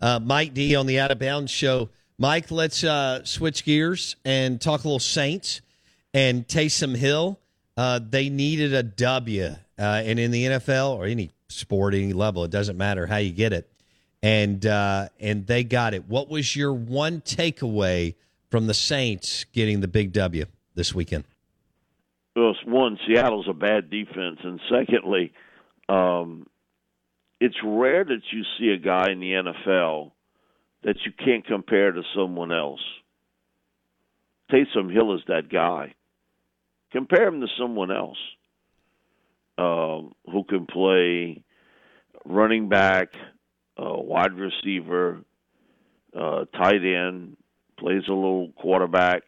Uh, Mike D on the Out of Bounds show. Mike, let's uh, switch gears and talk a little Saints and Taysom Hill. Uh, they needed a W, uh, and in the NFL or any sport, any level, it doesn't matter how you get it, and uh, and they got it. What was your one takeaway from the Saints getting the big W this weekend? Well, one, Seattle's a bad defense, and secondly, um, it's rare that you see a guy in the NFL that you can't compare to someone else. Taysom Hill is that guy. Compare him to someone else um, who can play running back, uh, wide receiver, uh, tight end, plays a little quarterback,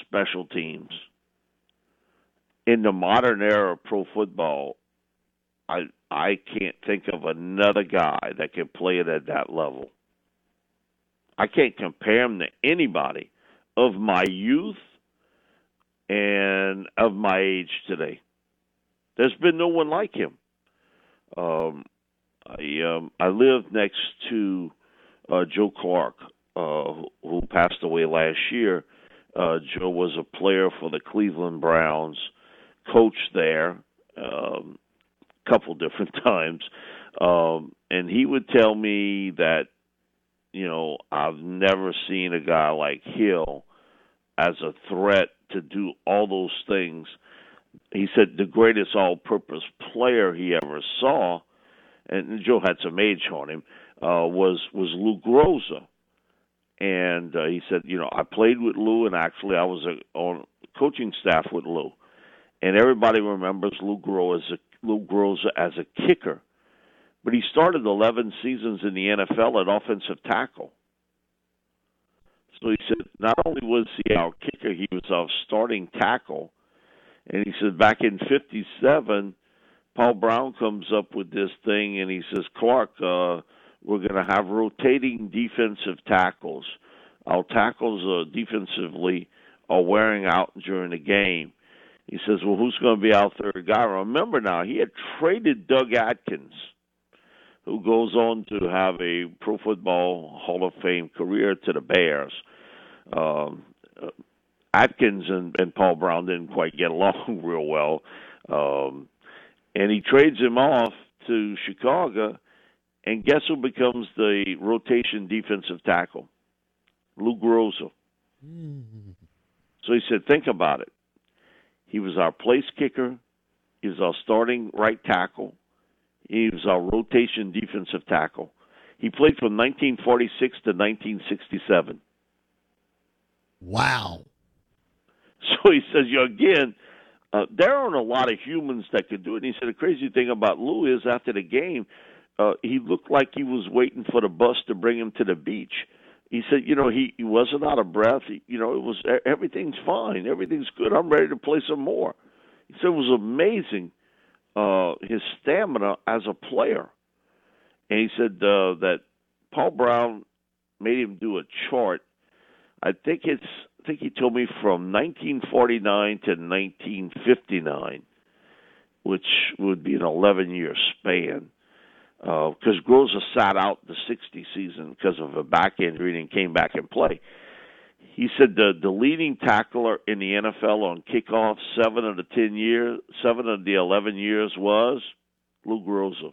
special teams. In the modern era of pro football, I I can't think of another guy that can play it at that level. I can't compare him to anybody of my youth and of my age today. There's been no one like him. Um, I um, I lived next to uh, Joe Clark, uh, who passed away last year. Uh, Joe was a player for the Cleveland Browns, coached there um, couple different times, um, and he would tell me that you know I've never seen a guy like Hill as a threat to do all those things. He said the greatest all-purpose player he ever saw, and Joe had some age on him, uh, was was Lou Groza. And uh, he said, you know, I played with Lou, and actually I was a, on coaching staff with Lou, and everybody remembers Lou Groza as a, Lou Groza as a kicker, but he started 11 seasons in the NFL at offensive tackle. So he said not only was he our kicker, he was our starting tackle. And he said back in '57, Paul Brown comes up with this thing, and he says, Clark, uh, we're going to have rotating defensive tackles. Our tackles uh, defensively are wearing out during the game. He says, well, who's going to be out there? guy? Remember now, he had traded Doug Atkins, who goes on to have a Pro Football Hall of Fame career to the Bears um, uh, Atkins and, and Paul Brown didn't quite get along real well, um, and he trades him off to Chicago. And guess who becomes the rotation defensive tackle? Lou Groza. Mm. So he said, think about it. He was our place kicker. He was our starting right tackle. He was our rotation defensive tackle. He played from 1946 to 1967. Wow. So he says, you again, uh, there aren't a lot of humans that could do it. And he said the crazy thing about Lou is after the game, uh, he looked like he was waiting for the bus to bring him to the beach. He said, you know, he, he wasn't out of breath. He, you know, it was everything's fine, everything's good. I'm ready to play some more. He said it was amazing uh, his stamina as a player, and he said uh, that Paul Brown made him do a chart. I think it's I think he told me from 1949 to 1959, which would be an 11 year span. Because uh, Groza sat out the 60 season because of a back injury and came back and play. He said the the leading tackler in the NFL on kickoff seven of the ten years, seven of the eleven years was Lou Groza.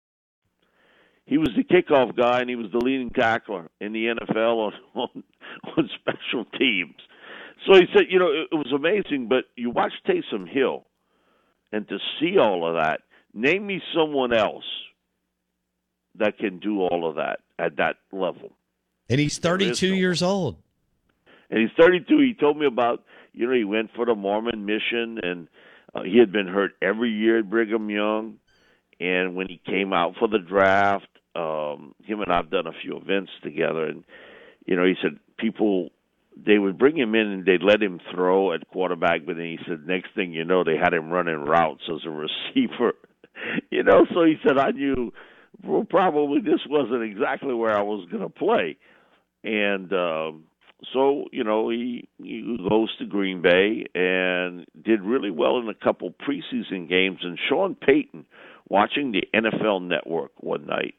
he was the kickoff guy and he was the leading tackler in the NFL on on, on special teams. So he said, you know, it, it was amazing. But you watch Taysom Hill, and to see all of that, name me someone else that can do all of that at that level. And he's 32 years old. And he's 32. He told me about, you know, he went for the Mormon mission, and uh, he had been hurt every year at Brigham Young. And when he came out for the draft, um, him and I've done a few events together, and you know, he said people they would bring him in and they'd let him throw at quarterback, but then he said next thing you know they had him running routes as a receiver. you know, so he said I knew well, probably this wasn't exactly where I was going to play, and um, so you know he he goes to Green Bay and did really well in a couple preseason games. And Sean Payton, watching the NFL Network one night,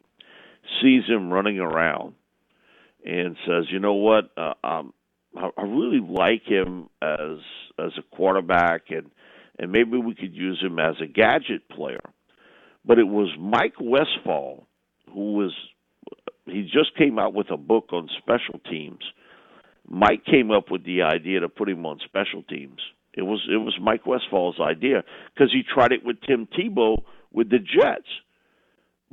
sees him running around and says, "You know what? Uh, um, I, I really like him as as a quarterback, and and maybe we could use him as a gadget player." But it was Mike Westhoff who was he just came out with a book on special teams. Mike came up with the idea to put him on special teams. It was it was Mike Westhoff's idea because he tried it with Tim Tebow with the Jets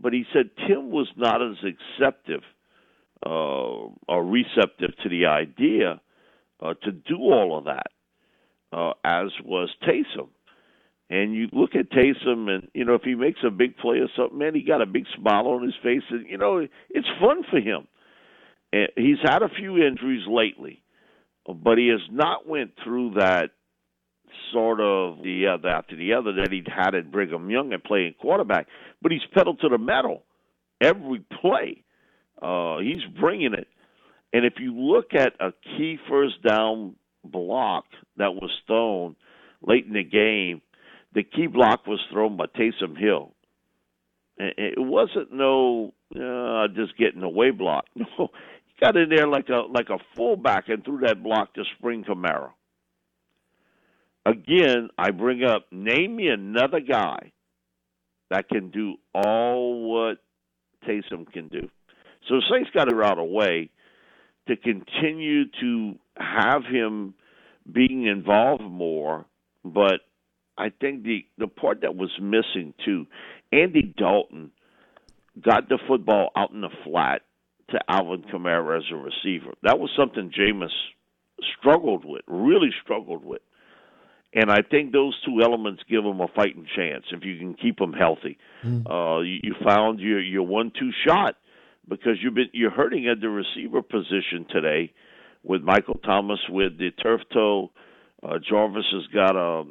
but he said Tim was not as acceptive uh, or receptive to the idea uh, to do all of that uh, as was Taysom. And you look at Taysom, and you know if he makes a big play or something, man, he got a big smile on his face, and you know it's fun for him. And he's had a few injuries lately, but he has not went through that sort of the uh, after the other that he'd had at Brigham Young and playing quarterback, but he's pedal to the metal every play. Uh, he's bringing it, and if you look at a key first down block that was thrown late in the game, the key block was thrown by Taysom Hill. It wasn't no uh, just getting away block. No, he got in there like a like a fullback and threw that block to Spring Kamara again, I bring up name me another guy that can do all what Taysom can do. So Saints got to figure out a way to continue to have him being involved more. But I think the the part that was missing too, Andy Dalton got the football out in the flat to Alvin Kamara as a receiver. That was something Jameis struggled with, really struggled with. And I think those two elements give them a fighting chance if you can keep them healthy. Mm. Uh, you, you found your your one-two shot because you've been you're hurting at the receiver position today with Michael Thomas with the turf toe Uh, Jarvis has got a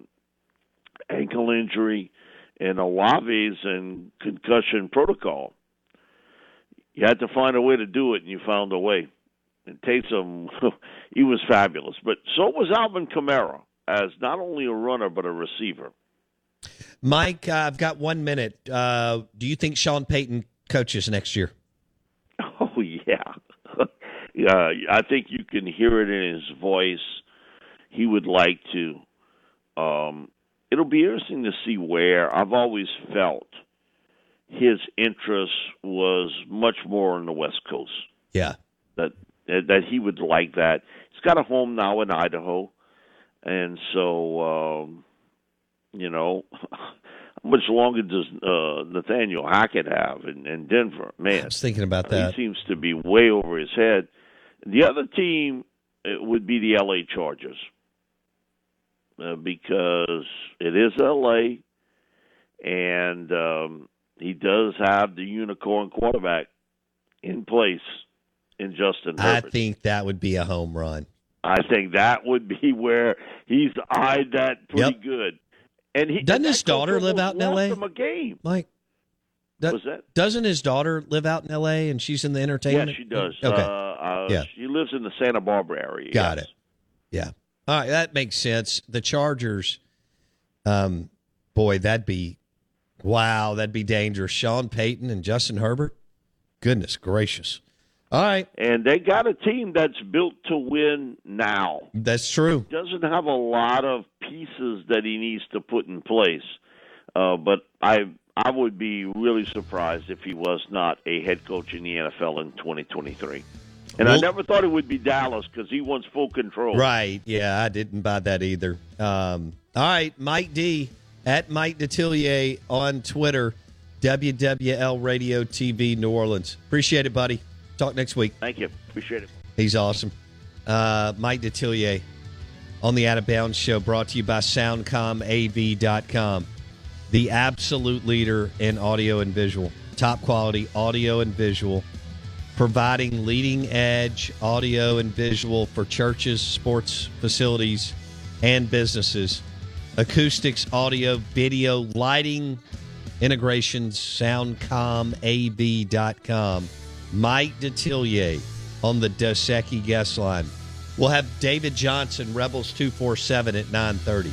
ankle injury, and Olave's in concussion protocol. You had to find a way to do it, and you found a way. And Taysom, he was fabulous. But so was Alvin Kamara as not only a runner but a receiver. Mike, uh, I've got one minute. Uh, do you think Sean Payton coaches next year? Oh yeah, yeah. I think you can hear it in his voice. He would like to. Um, it'll be interesting to see where. I've always felt his interest was much more on the West Coast. Yeah, that that he would like that. He's got a home now in Idaho, and so um, you know. How much longer does uh, Nathaniel Hackett have in, in Denver? Man, I was thinking about that. He seems to be way over his head. The other team it would be the L.A. Chargers uh, because it is L.A. and um, he does have the unicorn quarterback in place in Justin Herbert. I think that would be a home run. I think that would be where he's eyed that pretty Yep. good. And he Doesn't and his daughter live out in LA? Him a game. Mike, do- Was that? doesn't his daughter live out in L.A. and she's in the entertainment? Yeah, she does. Okay, Uh, uh, Yeah. She lives in the Santa Barbara area. got yes. it. Yeah. All right, that makes sense. The Chargers, um, boy, that'd be wow, that'd be dangerous. Sean Payton and Justin Herbert. Goodness gracious. All right, And they got a team that's built to win now. that's true. Doesn't have a lot of pieces that he needs to put in place. Uh, but I I would be really surprised if he was not a head coach in the NFL in 2023. And I never thought it would be Dallas because he wants full control. Right. Yeah, I didn't buy that either. Um, all right, Mike D at Mike Detillier on Twitter, WWL Radio TV New Orleans. Appreciate it, buddy. Talk next week. Thank you. Appreciate it. He's awesome. Uh, Mike Detillier on the Out of Bounds show, brought to you by SoundcomAV.com, the absolute leader in audio and visual, top quality audio and visual, providing leading edge audio and visual for churches, sports facilities, and businesses. Acoustics, audio, video, lighting, integrations, soundcomav.com. Mike Detillier on the Dos Equis guest line. We'll have David Johnson, Rebels 247 at 930.